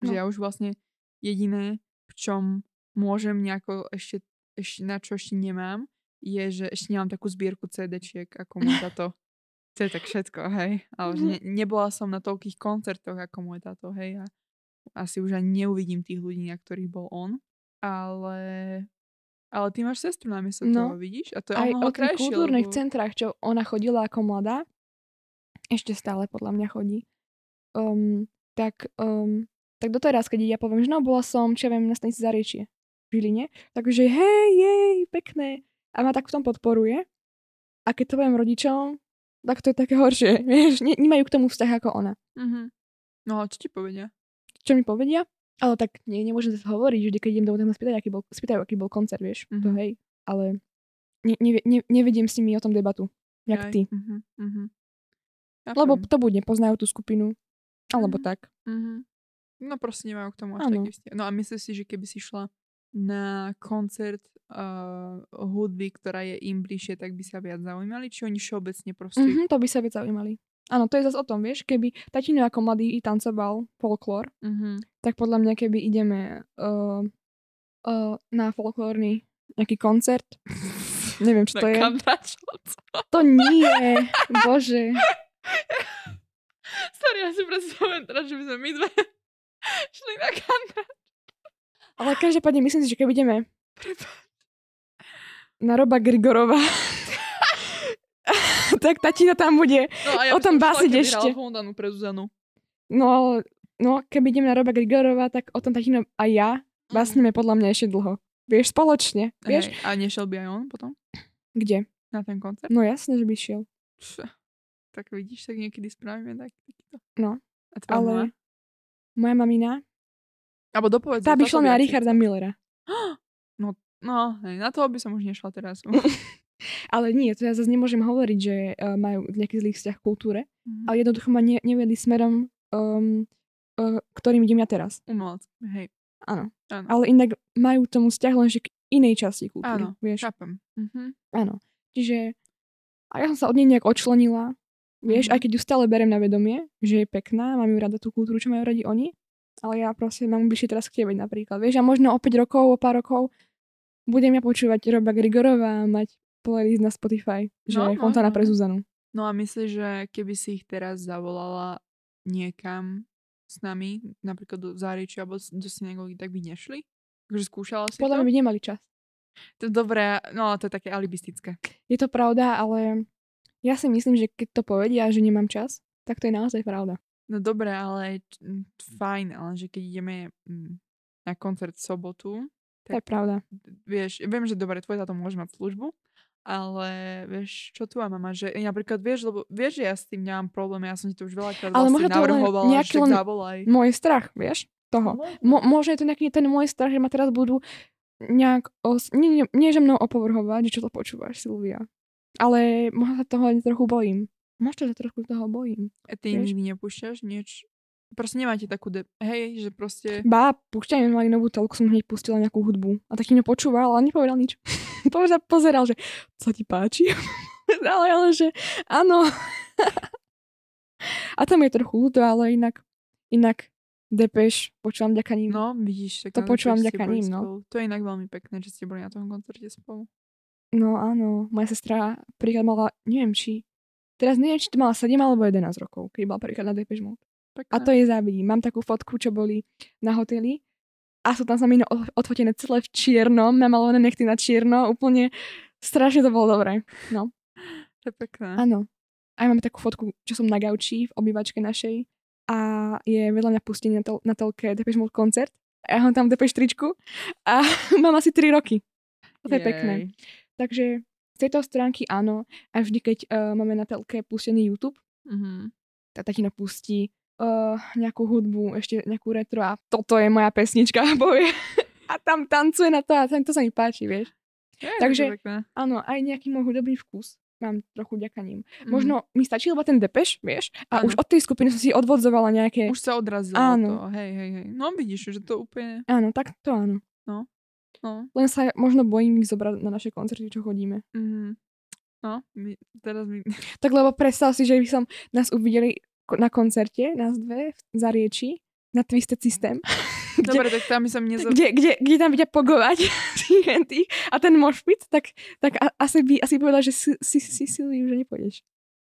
Že No. ja už vlastne jediné, v čom môžem nejako ešte, ešte na čo ešte nemám, je, že ešte nemám takú zbierku CD-čiek, ako môj tato. To je tak všetko, hej. Ale že ne, nebola som na toľkých koncertoch, ako môj tato, hej. A asi už ani neuvidím tých ľudí, na ktorých bol on. Ale, ale ty máš sestru namiesto No. toho, vidíš? A to je Aj o tých krajšie, kultúrnych lebo- centrách, čo ona chodila ako mladá, ešte stále podľa mňa chodí, um, tak, um, tak doteraz, keď ja poviem, že no, bola som, čo ja viem, na stanici Zariečie v Žiline, takže hej, jej, pekné. A ma tak v tom podporuje. A keď to poviem rodičom, tak to je také horšie. Vieš, ne, nemajú k tomu vzťah ako ona. Mhm. No a čo ti povedia? Čo mi povedia? Ale tak nie, nemôžem sa hovoriť, že keď idem domov, tak ma spýtajú, aký bol, spýtajú, aký bol koncert, vieš. Mm-hmm. To Mhm. hej. Ale ne, ne, ne, nevediem s nimi o tom debatu. Jak Jaj, ty. Mhm, mhm. Lebo to buď nepoznajú tú skupinu, alebo Mhm. tak. Mhm. No proste nemajú k tomu až Áno. taký vzťah. No a myslíš si, že keby si šla na koncert uh, hudby, ktorá je im bližšie, tak by sa viac zaujímali? Či oni všeobecne proste... Mhm, to by sa viac zaujímali. Áno, to je zase o tom, vieš, keby tatino ako mladý i tancoval folklór, Mhm. tak podľa mňa, keby ideme uh, uh, na folklórny nejaký koncert, neviem, čo to je. To nie, bože. Sorry, ja si predstavujem teraz, že by sme my dve šli na Kandrač. Ale každopádne myslím si, že keby ideme na Roba Grigorova, tak tatina tam bude. No a ja O tom básiť ešte. Hondanu pre Zuzanu. No, no, keby ideme na Roba Grigorova, tak o tom tatino a ja básnime podľa mňa ešte dlho. Vieš, spoločne. Vieš, Hej, a nešiel by aj on potom kde? na ten koncert? No jasne, že by šiel. Pš, Tak vidíš, tak niekedy spravíme tak, takýto. No, A tvoja ale mama? moja mamina, Alebo dopovedz. tá by šla na Richarda. Millera. No, hej, na toho by som už nešla teraz. Ale nie, to ja zase nemôžem hovoriť, že uh, majú nejaký zlý vzťah k kultúre, Mhm. ale jednoducho ma ne, nevedli smerom, um, uh, ktorým idem ja teraz. Umelec, hej. Áno. Áno, Ale inak majú tomu vzťah lenže k inej časti kultúry. Áno, vieš? chápem. Mhm. Áno. Čiže a ja som sa od nej nejak odčlenila. Vieš, Mhm. aj keď ju stále berem na vedomie, že je pekná, mám ju rada tú kultúru, čo majú radi oni, ale ja proste mám bližšie teraz k tebe napríklad. Vieš, a možno o 5 rokov, o pár rokov budem ja počúvať Roba Grigorova a mať playlist na Spotify, že No, no, no, Fontana no. pre Zuzanu. No a myslíš, že keby si ich teraz zavolala niekam s nami, napríklad do Záričia alebo do synagógy, tak by nešli? Takže skúšala si Podľa to? mňa by nemali čas. To je dobré, no ale to je také alibistické. Je to pravda, ale ja si myslím, že keď to povedia, že nemám čas, tak to je naozaj pravda. No dobré, ale fajn, ale že keď ideme na koncert v sobotu, To je pravda. vieš, viem, že dobre, tvoj táto môže mať službu, ale vieš, čo tvoja mama, že napríklad vieš, lebo vieš, že ja s tým nemám problém, ja som ti to už veľakrát Ale vlastne navrhovala, nejaký len- zavolaj. Môj strach, vieš, toho. Mo- možno je to nejaký ten môj strach, že ma teraz budú nejak, os- nie, nie, nie, že mnou opovrhovať, že čo to počúvaš, Silvia. Ale možno sa toho aj trochu bojím. Možno, že trošku toho bojím. A ty Vieš? nikdy nepúšťaš nieč? Proste nemáte takú de- hej, že proste... Bá, púšťajme mali novú telku, som hneď pustila nejakú hudbu. A taký mňa počúval, ale nepovedal nič. Povedal, pozeral, že co ti páči? ale, ale že áno. a tam je trochu ľúto, ale inak, inak Depeš, počúvam ďaká ním. No, vidíš. Tak To počúvam vďaka ním, no. To je inak veľmi pekné, že ste boli na tom koncerte spolu. No áno, moja sestra príklad mala, neviem či, teraz neviem, či to mala 7 alebo 11 rokov, keď bola príklad na Depeche Mode. Pekné. A to je závidím. Mám takú fotku, čo boli na hoteli a sú tam sami odfotené celé v čiernom, namalované nechty na čierno, úplne strašne to bolo dobré. No, To je pekné. áno. Aj máme takú fotku, čo som na gauči v obývačke našej a je vedľa mňa pustený na, tel- na telke Depeche Mode koncert. A ja mám tam Depeche tričku a mám asi 3 roky. To je pekné. Takže z tejto stránky áno. A vždy, keď uh, máme na telke pustený YouTube, Mhm. tak taký pustí uh, nejakú hudbu, ešte nejakú retro a toto je moja pesnička, povie. A tam tancuje na to a tam to sa mi páči, vieš. Je, Takže- je. Áno, aj nejaký môj hudobný vkus mám trochu ďaká ním. Mhm. Možno mi stačí iba ten depeš, vieš? A Áno. už od tej skupiny som si odvodzovala nejaké... Už sa odrazilo Áno. to. Hej, hej, hej. No vidíš, že to úplne... Áno, tak to áno. No. Len sa možno bojím ich zobrať na naše koncerty, čo chodíme. Mhm. No, my, teraz mi... Tak lebo predstav si, že by som nás uvideli na koncerte, nás dve, v Zarieči, na Twisted System. kde, Dobre, tak tam by som neza... kde, kde, kde tam vidia pogovať tých a ten mošpit, tak, tak a, asi by asi povedal, že si, si, si, si, že nepôjdeš.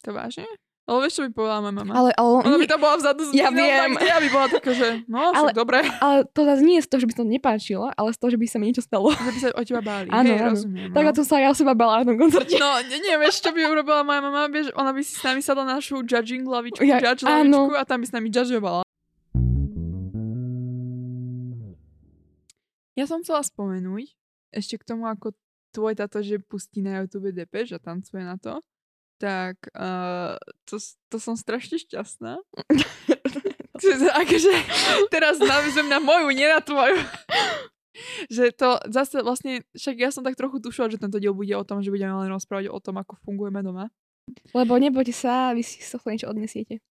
To vážne? Ale vieš, čo by povedala moja mama? Ale, ale, Ona by nie, tam bola vzadu s Ja viem. tak ja by bola taká, že no, Ale- dobre. ale to zase nie je z toho, že by to nepáčilo, ale z toho, že by sa mi niečo stalo. Že by sa o teba báli. Áno, Hej, áno. rozumiem. Tak no. tom sa ja o seba bala na tom koncerte. No, ne, nie, vieš, čo by urobila moja mama, vieš, ona by si s nami sadla na našu judging lavičku, Ja- judge áno. lavičku a tam by s nami judgeovala. Ja som chcela spomenúť ešte k tomu, ako tvoj táto, že pustí na YouTube Depeche a tancuje na to, tak uh, to, to som strašne šťastná. Akože teraz navizujem na moju, nie na tvoju. že to zase vlastne, však ja som tak trochu tušila, že tento diel bude o tom, že budeme len rozprávať o tom, ako fungujeme doma. Lebo nebojte sa, vy si z toho niečo odnesiete.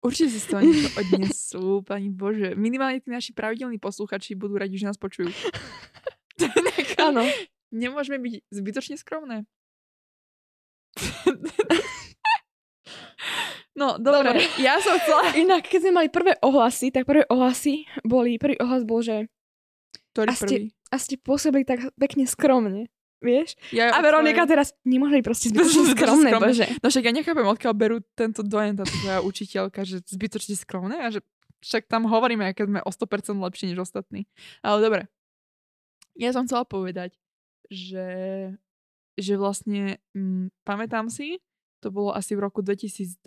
Určite si z toho niečo odnesú, pani Bože. Minimálne tí naši pravidelní posluchači budú radi, že nás počujú. Áno. Nemôžeme byť zbytočne skromné. no, dobre. Dobre. Ja som chcela... Inak, keď sme mali prvé ohlasy, tak prvé ohlasy boli, prvý ohlas bol, že Ktorý A ste- prvý? a ste pôsobili tak pekne skromne. Vieš? Ja A Veronika teraz, nemohli proste zbytočne skromné, skromné. bože. No však ja nechápem, odkiaľ berú tento dojem, táto tvoja učiteľka, že zbytočne skromné a že však tam hovoríme, aké sme o 100% lepšie než ostatní. Ale dobre. Ja som chcela povedať, že, že vlastne m, pamätám si, to bolo asi v roku 2020,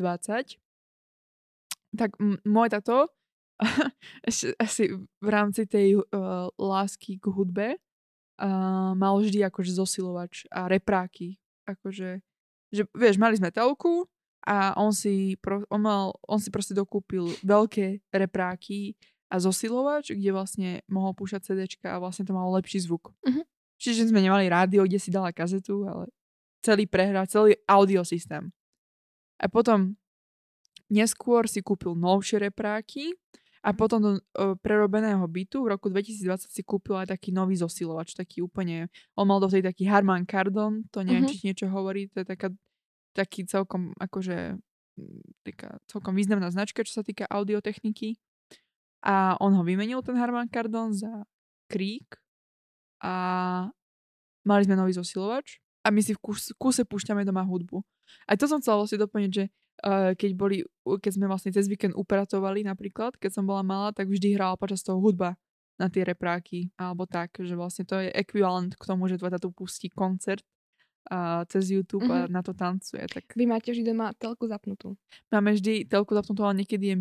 tak m, môj tato asi v rámci tej uh, lásky k hudbe uh, mal vždy akože zosilovač a repráky. Akože, že vieš, mali sme telku a on si, pro, on, mal, on si proste dokúpil veľké repráky a zosilovač, kde vlastne mohol púšať CDčka a vlastne to malo lepší zvuk. Mhm. Čiže sme nemali rádio, kde si dala kazetu, ale celý prehra, celý audiosystém. A potom neskôr si kúpil novšie repráky a potom do uh, prerobeného bytu v roku 2020 si kúpil aj taký nový zosilovač, taký úplne, on mal do tej taký Harman Kardon, to neviem, Mhm. či niečo hovorí, to je taká, taký celkom akože taká celkom významná značka, čo sa týka audiotechniky. A on ho vymenil, ten Harman Kardon, za Krík a mali sme nový zosilovač a my si v kus, kuse púšťame doma hudbu. Aj to som chcela vlastne doplniť, že uh, keď, boli, keď sme vlastne cez víkend upratovali napríklad, keď som bola malá, tak vždy hrála počas toho hudba na tie repráky, alebo tak, že vlastne to je ekvivalent k tomu, že tvoj tu pustí koncert uh, cez YouTube a Mhm. na to tancuje. Tak Vy máte vždy doma telku zapnutú. máme vždy telku zapnutú, ale niekedy je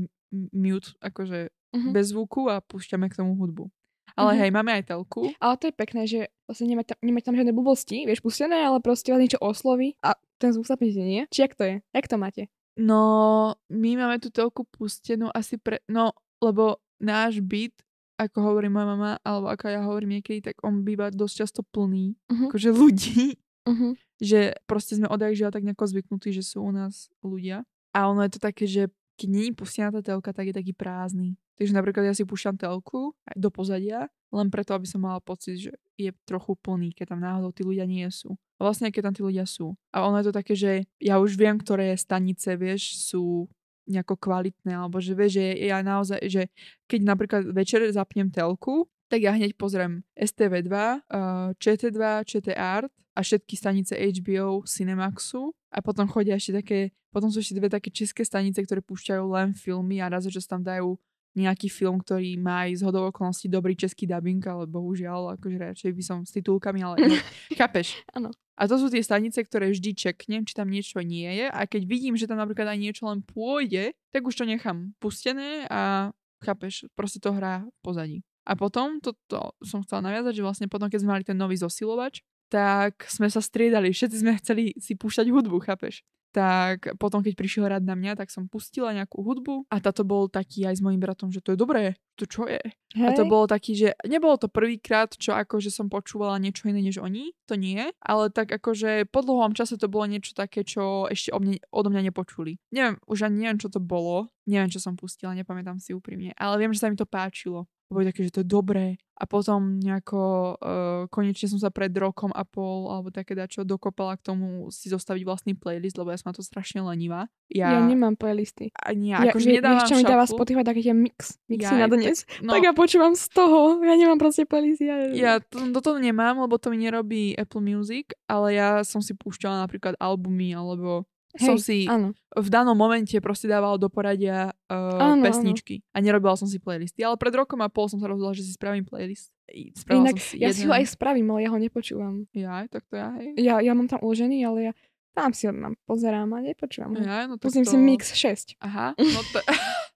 mute, akože Mhm. bez zvuku a púšťame k tomu hudbu. Ale Mhm. hej, máme aj telku. Ale to je pekné, že vlastne nemáte tam, nemáte tam žiadne blbosti, vieš, pustené, ale proste vás niečo osloví a ten zvuk sa nie? Či jak to je? Jak to máte? No, my máme tú telku pustenú asi pre... No, lebo náš byt, ako hovorí moja mama, alebo ako ja hovorím niekedy, tak on býva dosť často plný, Mhm. akože ľudí. Uh-huh. Že proste sme odjak žiaľ tak nejako zvyknutí, že sú u nás ľudia. A ono je to také, že keď není pustená tá telka, tak je taký prázdny. Takže napríklad ja si púšťam telku aj do pozadia, len preto, aby som mala pocit, že je trochu plný, keď tam náhodou tí ľudia nie sú. A vlastne, keď tam tí ľudia sú. A ono je to také, že ja už viem, ktoré stanice, vieš, sú nejako kvalitné, alebo že vieš, že ja naozaj, že keď napríklad večer zapnem telku, tak ja hneď pozriem STV2, uh, ČT2, ČT Art a všetky stanice HBO, Cinemaxu a potom chodia ešte také, potom sú ešte dve také české stanice, ktoré púšťajú len filmy a raz, že tam dajú nejaký film, ktorý má aj z hodou okolností dobrý český dubbing, ale bohužiaľ, akože radšej by som s titulkami, ale chápeš? Áno. A to sú tie stanice, ktoré vždy čeknem, či tam niečo nie je a keď vidím, že tam napríklad aj niečo len pôjde, tak už to nechám pustené a chápeš, proste to hrá pozadí. A potom, toto to som chcela naviazať, že vlastne potom, keď sme mali ten nový zosilovač, tak sme sa striedali, všetci sme chceli si púšťať hudbu, chápeš? tak potom, keď prišiel rad na mňa, tak som pustila nejakú hudbu a táto bol taký aj s mojim bratom, že to je dobré, to čo je? Hej. A to bolo taký, že nebolo to prvýkrát, čo akože som počúvala niečo iné než oni, to nie, ale tak akože po dlhom čase to bolo niečo také, čo ešte o mne, odo mňa nepočuli. Neviem, už ani neviem, čo to bolo, neviem, čo som pustila, nepamätám si úprimne, ale viem, že sa mi to páčilo boli také, že to je dobré. A potom nejako uh, konečne som sa pred rokom a pol alebo také dačo dokopala k tomu si zostaviť vlastný playlist, lebo ja som na to strašne lenivá. Ja, ja nemám playlisty. Ani ja, akože nedávam čo mi dáva Spotify taký mix, mixy ja, na dnes, tak, no, tak ja počúvam z toho. Ja nemám proste playlisty. Ja, ja to, toto nemám, lebo to mi nerobí Apple Music, ale ja som si púšťala napríklad albumy alebo Hej, som si áno. v danom momente proste dávala do poradia uh, áno, pesničky áno. a nerobila som si playlisty. Ale pred rokom a pol som sa rozhodla, že si spravím playlist. Inak, som si ja jeden... si ho aj spravím, ale ja ho nepočúvam. Ja, tak to ja, hej. Ja, ja mám tam uložený, ale ja tam si ho mám, pozerám a nepočúvam. Ja, no Pustím to... si Mix 6. Aha, no to...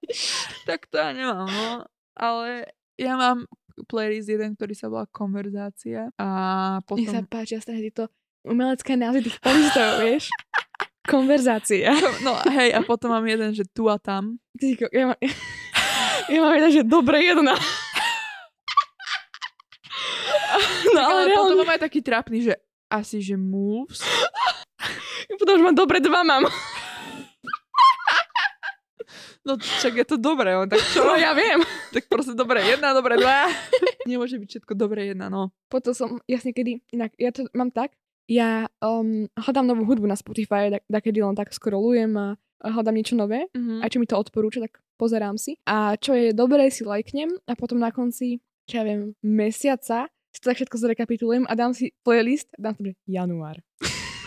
tak to ja nemám, no. Ale ja mám playlist jeden, ktorý sa volá Konverzácia a potom... Mne sa páčia stále to umelecké názvy tých playlistov, vieš? Konverzácia. No hej, a potom mám jeden, že tu a tam. Ja, mám, ja mám jeden, že dobre jedna. No ale, ale potom mám aj taký trápny, že asi, že moves. Potom už mám dobre dva mám. No však je to dobré, on tak čo? No ja viem. Tak proste dobre jedna, dobre dva. Nemôže byť všetko dobre jedna, no. Potom som, jasne kedy, inak ja to mám tak, ja um, hľadám novú hudbu na Spotify, tak, tak kedy len tak scrollujem a hľadám niečo nové mm-hmm. a čo mi to odporúča, tak pozerám si. A čo je dobré, si lajknem a potom na konci, čo ja viem, mesiaca si to tak všetko zrekapitulujem a dám si playlist dám si január.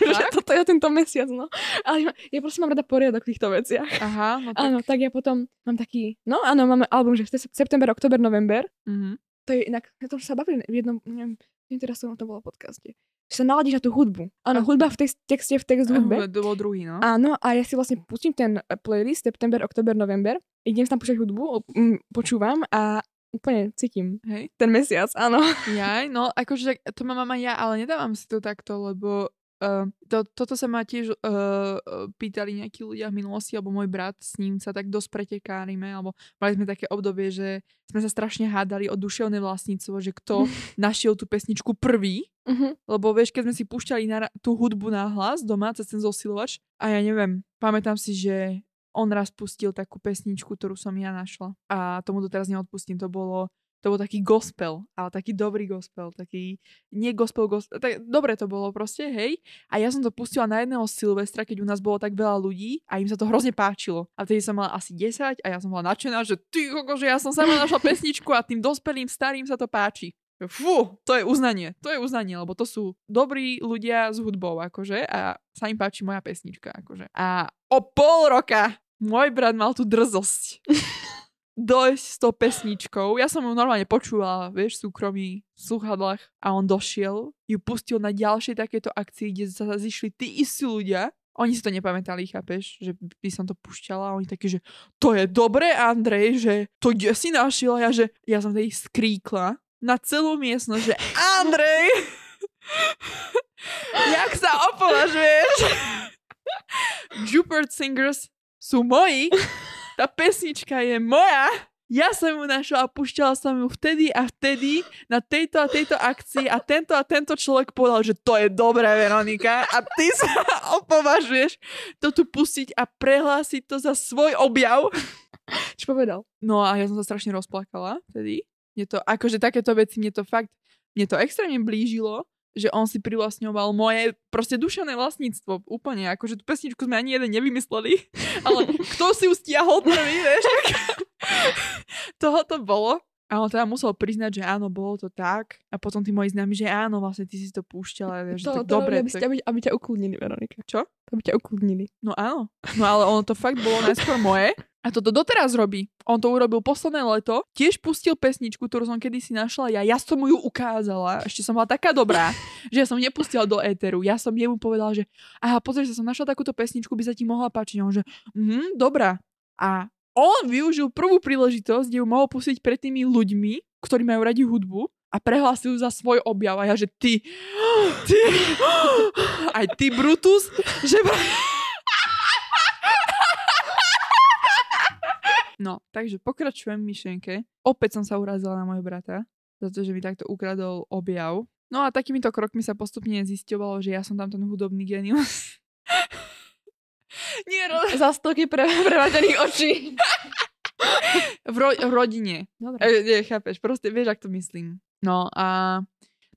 že toto je tento mesiac, no. Ale ja, ja proste mám rada poriadok v týchto veciach. Aha, no tak. Áno, tak ja potom mám taký, no áno, máme album, že september, oktober, november. Mm-hmm. To je inak, ja to sa bavili v jednom, neviem, teraz som to bolo v podcaste že sa naladíš na tú hudbu. Áno, hudba v tej texte, v text hudbe. To bol druhý, no. Áno, a ja si vlastne pustím ten eh, playlist September, Oktober, November, idem tam púšťať hudbu, počúvam a úplne cítim Hej. ten mesiac, áno. Jaj, no akože to mám aj ja, ale nedávam si to takto, lebo Uh, to, toto sa ma tiež uh, pýtali nejakí ľudia v minulosti, alebo môj brat, s ním sa tak dosť pretekárime, alebo mali sme také obdobie, že sme sa strašne hádali o duševné vlastníctvo, že kto našiel tú pesničku prvý, uh-huh. lebo vieš, keď sme si púšťali na, tú hudbu na hlas doma cez ten zosilovač a ja neviem, pamätám si, že on raz pustil takú pesničku, ktorú som ja našla a tomu doteraz neodpustím, to bolo to bol taký gospel, ale taký dobrý gospel, taký, nie gospel, gospel, tak dobre to bolo proste, hej. A ja som to pustila na jedného Silvestra, keď u nás bolo tak veľa ľudí a im sa to hrozne páčilo. A vtedy som mala asi 10 a ja som bola nadšená, že ty že ja som sama našla pesničku a tým dospelým starým sa to páči. Fú, to je uznanie, to je uznanie, lebo to sú dobrí ľudia s hudbou, akože, a sa im páči moja pesnička, akože. A o pol roka môj brat mal tú drzosť dojsť s tou pesničkou. Ja som ju normálne počúvala, vieš, v súkromí, v sluchadlách a on došiel, ju pustil na ďalšej takéto akcii, kde sa zišli tí istí ľudia. Oni si to nepamätali, chápeš, že by som to pušťala a oni takí, že to je dobré, Andrej, že to kde si našiel? Ja, že ja som tedy skríkla na celú miestnosť, že Andrej, jak sa opovažuješ? Jupert Singers sú moji tá pesnička je moja. ja som ju našla a pušťala som ju vtedy a vtedy na tejto a tejto akcii a tento a tento človek povedal, že to je dobré, Veronika. A ty sa opovažuješ to tu pustiť a prehlásiť to za svoj objav. Čo povedal? No a ja som sa strašne rozplakala vtedy. Mne to, akože takéto veci, mne to fakt, mne to extrémne blížilo, že on si privlastňoval moje proste dušené vlastníctvo. Úplne, akože tú pesničku sme ani jeden nevymysleli, ale kto si ju stiahol prvý, vieš? Toho to bolo. A on teda musel priznať, že áno, bolo to tak. A potom tí moji známi, že áno, vlastne ty si to púšťala. Vieš, To, tak to dobre. aby, tak... aby, aby ťa ukludnili, Veronika. Čo? Aby ťa ukludnili. No áno. No ale ono to fakt bolo najskôr moje. A toto doteraz robí. On to urobil posledné leto. Tiež pustil pesničku, ktorú som kedysi našla ja. Ja som mu ju ukázala. Ešte som bola taká dobrá, že ja som nepustila do éteru. Ja som jemu povedala, že aha, pozri sa, som našla takúto pesničku, by sa ti mohla páčiť. A On že, mhm, dobrá. A on využil prvú príležitosť, kde ju mohol pustiť pred tými ľuďmi, ktorí majú radi hudbu a prehlásil za svoj objav. A ja, že ty, ty, aj ty, Brutus, že... No, takže pokračujem v myšlienke. Opäť som sa urazila na môjho brata, za to, že mi takto ukradol objav. No a takýmito krokmi sa postupne zisťovalo, že ja som tam ten hudobný genius. Nie, ro- Za stoky pre, prevadených očí. v, ro- v rodine. Dobre. E, nie, chápeš, proste vieš, ak to myslím. No a...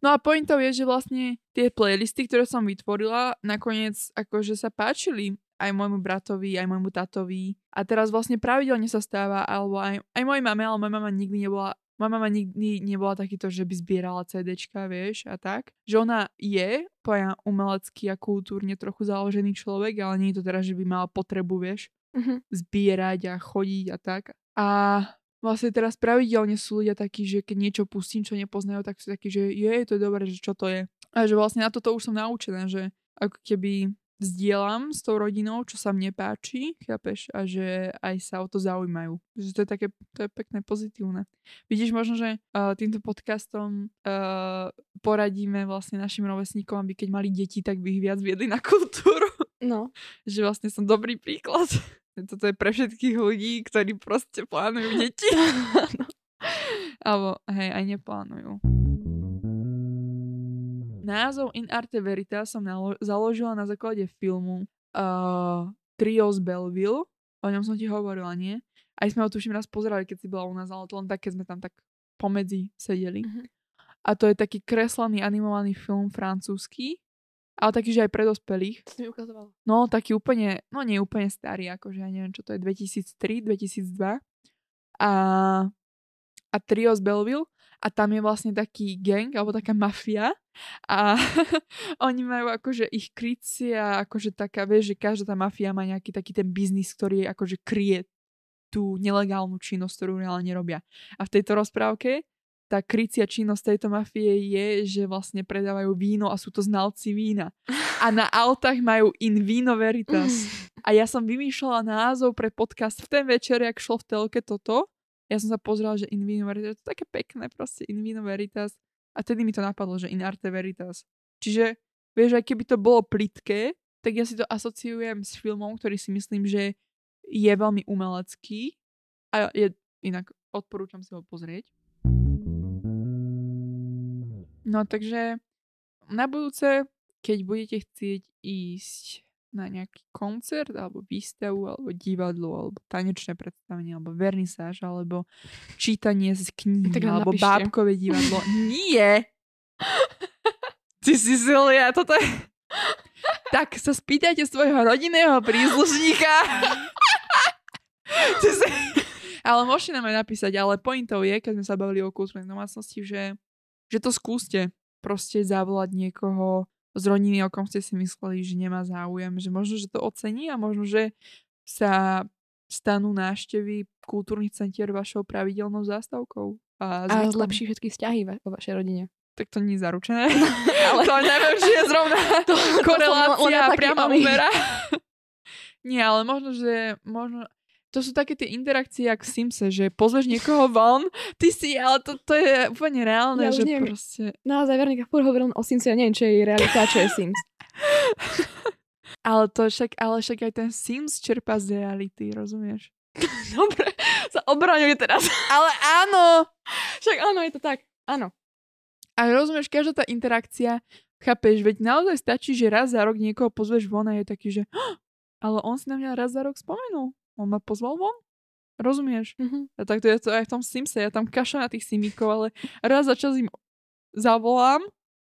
No a pointou je, že vlastne tie playlisty, ktoré som vytvorila, nakoniec akože sa páčili aj môjmu bratovi, aj môjmu tatovi. A teraz vlastne pravidelne sa stáva, alebo aj, aj mojej mame, ale moja mama nikdy nebola moja mama nikdy nebola takýto, že by zbierala CDčka, vieš, a tak. Že ona je, poja umelecký a kultúrne trochu založený človek, ale nie je to teraz, že by mala potrebu, vieš, Mhm. zbierať a chodiť a tak. A vlastne teraz pravidelne sú ľudia takí, že keď niečo pustím, čo nepoznajú, tak sú takí, že je, to je dobré, že čo to je. A že vlastne na toto už som naučená, že ako keby zdieľam s tou rodinou, čo sa mne páči, chápeš, a že aj sa o to zaujímajú. Že to je také, to je pekné, pozitívne. Vidíš možno, že uh, týmto podcastom uh, poradíme vlastne našim rovesníkom, aby keď mali deti, tak by ich viac viedli na kultúru. No. že vlastne som dobrý príklad. Toto je pre všetkých ľudí, ktorí proste plánujú deti. Alebo, hej, aj neplánujú. Názov In Arte Veritas som nalo- založila na základe filmu uh, Trio z Belleville. O ňom som ti hovorila, nie? Aj sme ho tuším raz pozerali, keď si bola u nás, ale to len tak, keď sme tam tak pomedzi sedeli. Mhm. A to je taký kreslený animovaný film francúzsky, ale taký, že aj pre dospelých. To mi ukazovala. No, taký úplne, no nie úplne starý, akože ja neviem, čo to je, 2003, 2002. A, a Trio z Belleville. A tam je vlastne taký gang, alebo taká mafia. A oni majú akože ich krycia, akože taká, vieš, že každá tá mafia má nejaký taký ten biznis, ktorý akože kryje tú nelegálnu činnosť, ktorú reálne robia. A v tejto rozprávke tá krycia činnosť tejto mafie je, že vlastne predávajú víno a sú to znalci vína. A na autách majú in vino veritas. A ja som vymýšľala názov pre podcast v ten večer, jak šlo v telke toto. Ja som sa pozrela, že in vino veritas, to je také pekné proste, in vino veritas. A tedy mi to napadlo, že in arte veritas. Čiže, vieš, aj keby to bolo plitké, tak ja si to asociujem s filmom, ktorý si myslím, že je veľmi umelecký. A je, inak odporúčam si ho pozrieť. No takže na budúce, keď budete chcieť ísť na nejaký koncert, alebo výstavu, alebo divadlo, alebo tanečné predstavenie, alebo vernisáž, alebo čítanie z kníh, Tak alebo napíšte. bábkové divadlo. Nie! Ty si Silvia, toto je... Tak sa spýtajte svojho rodinného príslušníka. Ty si... Ale môžete nám aj napísať, ale pointou je, keď sme sa bavili o kultúrnej domácnosti, že, že to skúste proste zavolať niekoho z rodiny, o kom ste si mysleli, že nemá záujem, že možno, že to ocení a možno, že sa stanú návštevy kultúrnych centier vašou pravidelnou zástavkou. A, A zlepší všetky vzťahy vo vašej rodine. Tak to nie je zaručené. Ale to neviem, či je zrovna To, korelácia taký priama úmera. Nie, ale možno, že možno, to sú také tie interakcie, jak v Simse, že pozveš niekoho von, ty si, ale to, to je úplne reálne, Ja že neviem. proste... Naozaj, Veronika furt hovoril o Simsu, ja neviem, čo je realita čo je Sims. Ale to však, ale však aj ten Sims čerpá z reality, rozumieš? Dobre, sa obraňuje teraz. Ale áno! Však áno, je to tak. Áno. A rozumieš, každá tá interakcia, chápeš, veď naozaj stačí, že raz za rok niekoho pozveš von a je taký, že "Hm, ale on si na mňa raz za rok spomenul. On ma pozval von? Rozumieš? Mhm. A tak to je to aj v tom Simse. Ja tam kašľam na tých simíkov, ale raz za čas im zavolám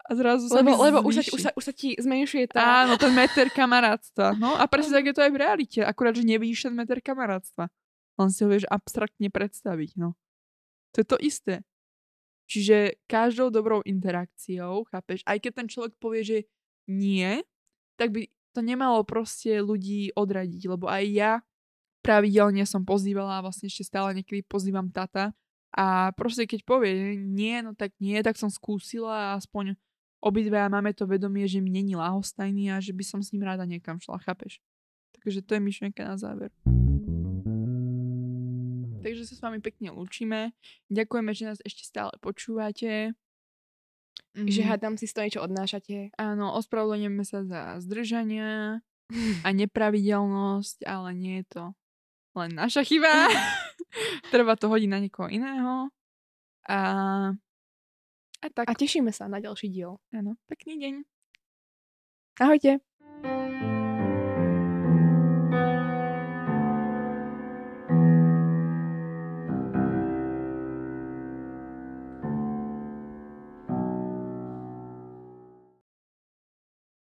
a zrazu sa Lebo, lebo už, sa, už, sa, už sa ti zmenšuje tá... Áno, ten meter kamarátstva. No a presne tak je to aj v realite. Akurát, že nevidíš ten meter kamarátstva. Len si ho vieš abstraktne predstaviť, no. To je to isté. Čiže každou dobrou interakciou, chápeš, aj keď ten človek povie, že nie, tak by to nemalo proste ľudí odradiť, lebo aj ja pravidelne som pozývala, a vlastne ešte stále niekedy pozývam tata a proste keď povie nie, no tak nie, tak som skúsila a aspoň obidva máme to vedomie, že mi není láhostajný a že by som s ním rada niekam šla, chápeš? Takže to je myšlienka na záver. Takže sa s vami pekne lúčime. Ďakujeme, že nás ešte stále počúvate. Že Mhm. hádam si z toho niečo odnášate. Áno, ospravedlňujeme sa za zdržania a nepravidelnosť, ale nie je to len naša chyba. Treba to hodiť na niekoho iného. A, a tak, A tešíme sa na ďalší diel. áno, pekný deň. Ahojte.